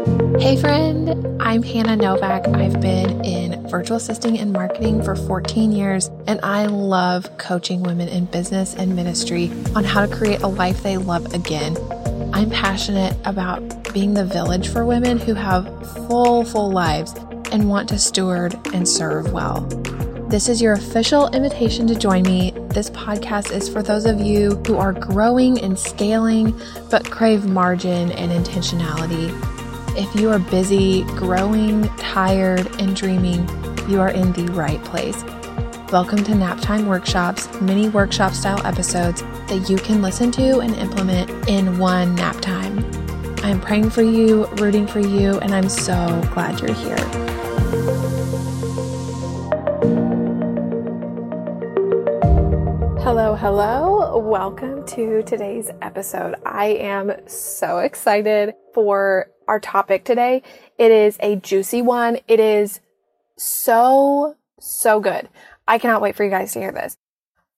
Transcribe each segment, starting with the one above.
Hey, friend, I'm Hannah Novak. I've been in virtual assisting and marketing for 14 years, and I love coaching women in business and ministry on how to create a life they love again. I'm passionate about being the village for women who have full, full lives and want to steward and serve well. This is your official invitation to join me. This podcast is for those of you who are growing and scaling, but crave margin and intentionality. If you are busy, growing, tired, and dreaming, you are in the right place. Welcome to Naptime Workshops, mini workshop style episodes that you can listen to and implement in one nap time. I'm praying for you, rooting for you, and I'm so glad you're here. Hello. Welcome to today's episode. I am so excited for our topic today. It is a juicy one. It is so, so good. I cannot wait for you guys to hear this.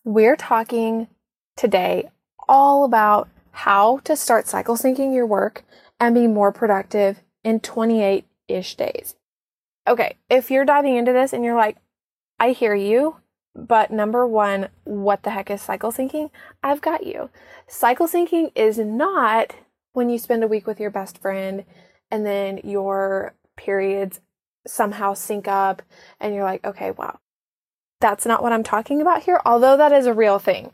We're talking today all about how to start cycle syncing your work and be more productive in 28 ish days. Okay, if you're diving into this and you're like, I hear you, but number one, what the heck is cycle syncing? I've got you. Cycle syncing is not when you spend a week with your best friend and then your periods somehow sync up and you're like, okay, wow. That's not what I'm talking about here, although that is a real thing.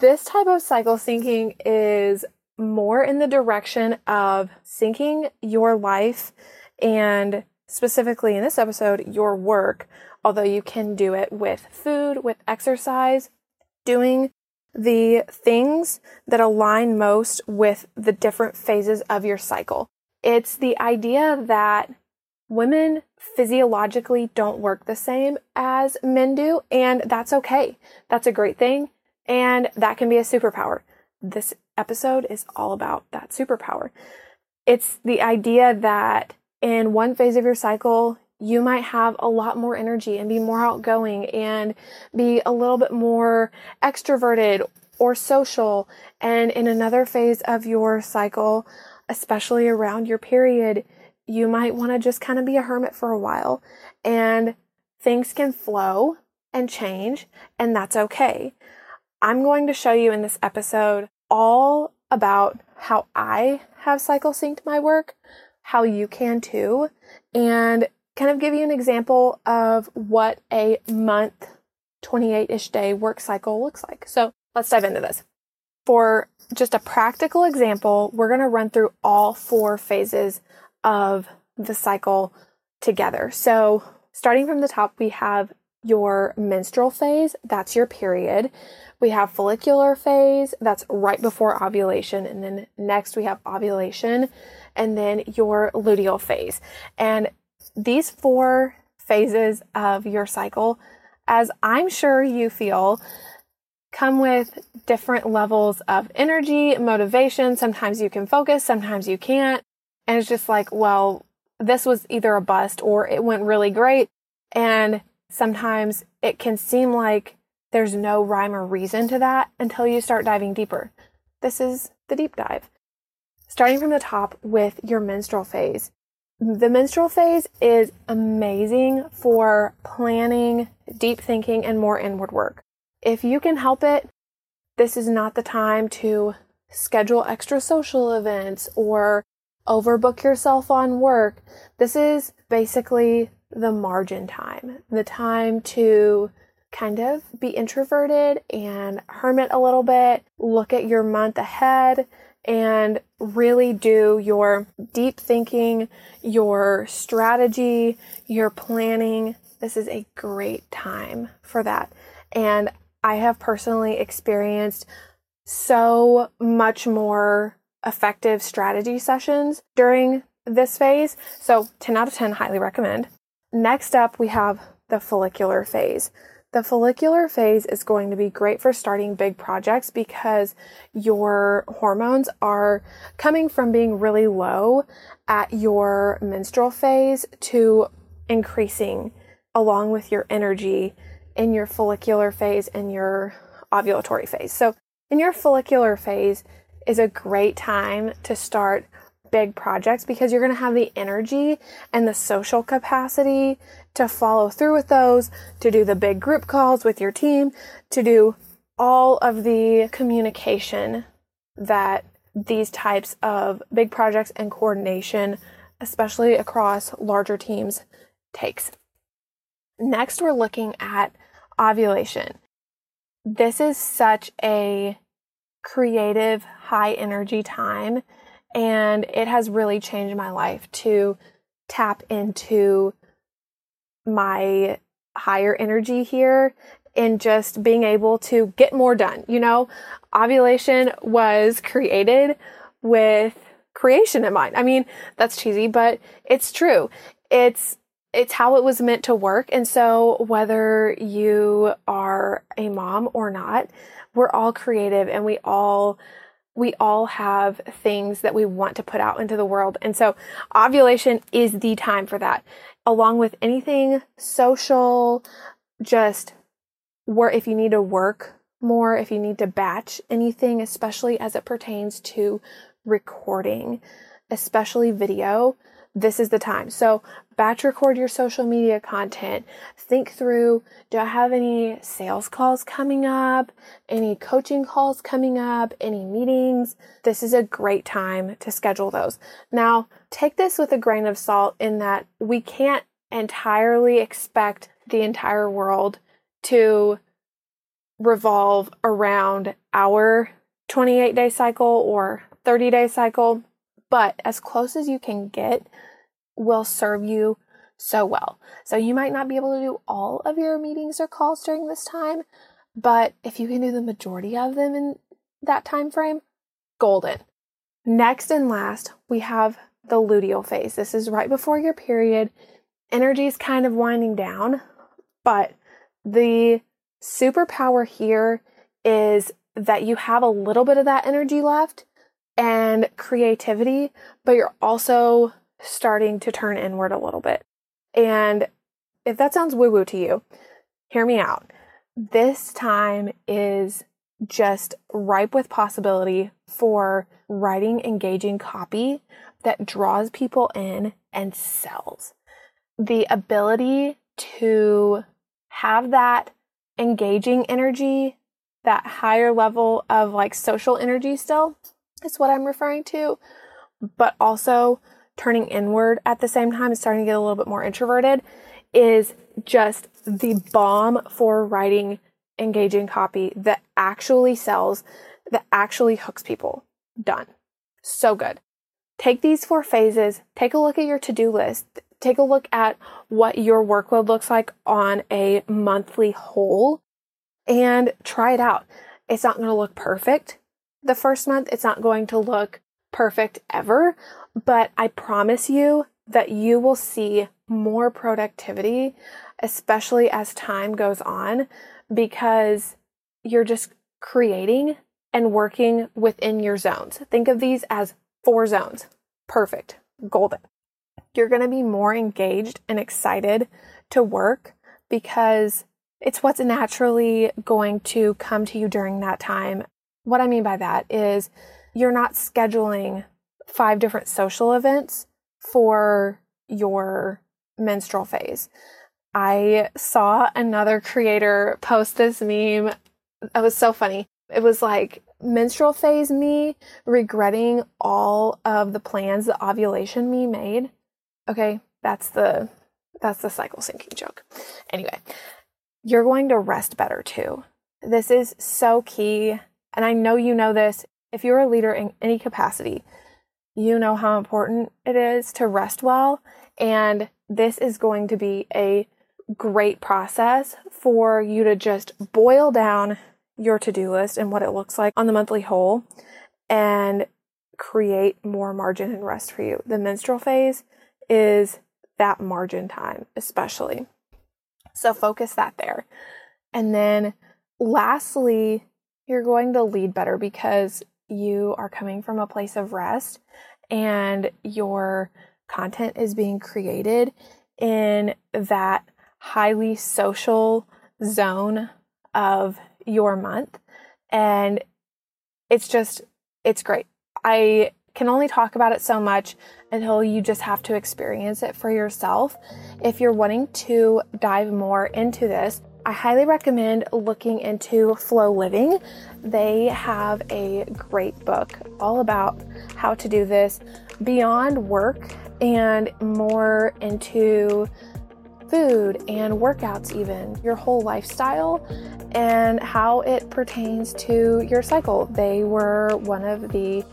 This type of cycle syncing is more in the direction of syncing your life and specifically in this episode, your work although you can do it with food, with exercise, doing the things that align most with the different phases of your cycle. It's the idea that women physiologically don't work the same as men do, and that's okay. That's a great thing, and that can be a superpower. This episode is all about that superpower. It's the idea that in one phase of your cycle, you might have a lot more energy and be more outgoing and be a little bit more extroverted or social. And in another phase of your cycle, especially around your period, you might want to just kind of be a hermit for a while and things can flow and change, and that's okay. I'm going to show you in this episode all about how I have cycle synced my work, how you can too, and kind of give you an example of what a month, 28 ish day work cycle looks like. So let's dive into this. For just a practical example, we're going to run through all four phases of the cycle together. So starting from the top, we have your menstrual phase, that's your period. We have follicular phase, that's right before ovulation. And then next we have ovulation and then your luteal phase. And these four phases of your cycle, as I'm sure you feel, come with different levels of energy, motivation. Sometimes you can focus, sometimes you can't. And it's just like, well, this was either a bust or it went really great. And sometimes it can seem like there's no rhyme or reason to that until you start diving deeper. This is the deep dive. Starting from the top with your menstrual phase, the menstrual phase is amazing for planning, deep thinking, and more inward work. If you can help it, this is not the time to schedule extra social events or overbook yourself on work. This is basically the margin time, the time to kind of be introverted and hermit a little bit, look at your month ahead, and really do your deep thinking, your strategy, your planning. This is a great time for that. And I have personally experienced so much more effective strategy sessions during this phase. So 10 out of 10, highly recommend. Next up, we have the follicular phase. The follicular phase is going to be great for starting big projects because your hormones are coming from being really low at your menstrual phase to increasing along with your energy in your follicular phase and your ovulatory phase. So, in your follicular phase is a great time to start big projects because you're going to have the energy and the social capacity to follow through with those, to do the big group calls with your team, to do all of the communication that these types of big projects and coordination, especially across larger teams, takes. Next, we're looking at ovulation. This is such a creative, high energy time, and it has really changed my life to tap into my higher energy here and just being able to get more done. You know, ovulation was created with creation in mind. I mean, that's cheesy, but it's true. It's it's how it was meant to work. And so whether you are a mom or not, we're all creative and we all we all have things that we want to put out into the world. And so ovulation is the time for that. Along with anything social, just where if you need to work more, if you need to batch anything, especially as it pertains to recording, especially video, this is the time. So, batch record your social media content. Think through do I have any sales calls coming up? Any coaching calls coming up? Any meetings? This is a great time to schedule those. Now, take this with a grain of salt in that we can't entirely expect the entire world to revolve around our 28 day cycle or 30 day cycle, but as close as you can get will serve you so well. So you might not be able to do all of your meetings or calls during this time, but if you can do the majority of them in that time frame, golden. Next and last, we have the luteal phase. This is right before your period. Energy is kind of winding down, but the superpower here is that you have a little bit of that energy left and creativity, but you're also starting to turn inward a little bit. And if that sounds woo woo to you, hear me out. This time is just ripe with possibility for writing engaging copy that draws people in and sells. The ability to have that engaging energy, that higher level of like social energy still is what I'm referring to, but also turning inward at the same time and starting to get a little bit more introverted is just the bomb for writing engaging copy that actually sells, that actually hooks people. Done. So good. Take these four phases, take a look at your to do list, take a look at what your workload looks like on a monthly whole and try it out. It's not going to look perfect the first month, it's not going to look perfect ever, but I promise you that you will see more productivity, especially as time goes on, because you're just creating and working within your zones. Think of these as four zones. Perfect. Golden you're going to be more engaged and excited to work because it's what's naturally going to come to you during that time. What I mean by that is you're not scheduling five different social events for your menstrual phase. I saw another creator post this meme. It was so funny. It was like menstrual phase me regretting all of the plans the ovulation me made Okay, that's the that's the cycle syncing joke. Anyway, you're going to rest better too. This is so key, and I know you know this. If you're a leader in any capacity, you know how important it is to rest well, and this is going to be a great process for you to just boil down your to-do list and what it looks like on the monthly whole and create more margin and rest for you. The menstrual phase is that margin time, especially. So focus that there. And then lastly, you're going to lead better because you are coming from a place of rest and your content is being created in that highly social zone of your month. And it's just, it's great. I can only talk about it so much until you just have to experience it for yourself. If you're wanting to dive more into this, I highly recommend looking into FLO Living. They have a great book all about how to do this beyond work and more into food and workouts, even your whole lifestyle and how it pertains to your cycle. They were one of the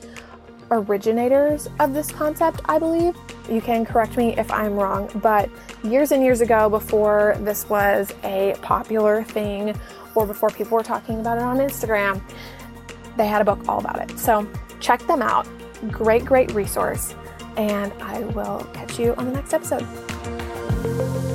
originators of this concept, I believe. You can correct me if I'm wrong, but years and years ago, before this was a popular thing or before people were talking about it on Instagram, they had a book all about it. So check them out. Great, great resource. And I will catch you on the next episode.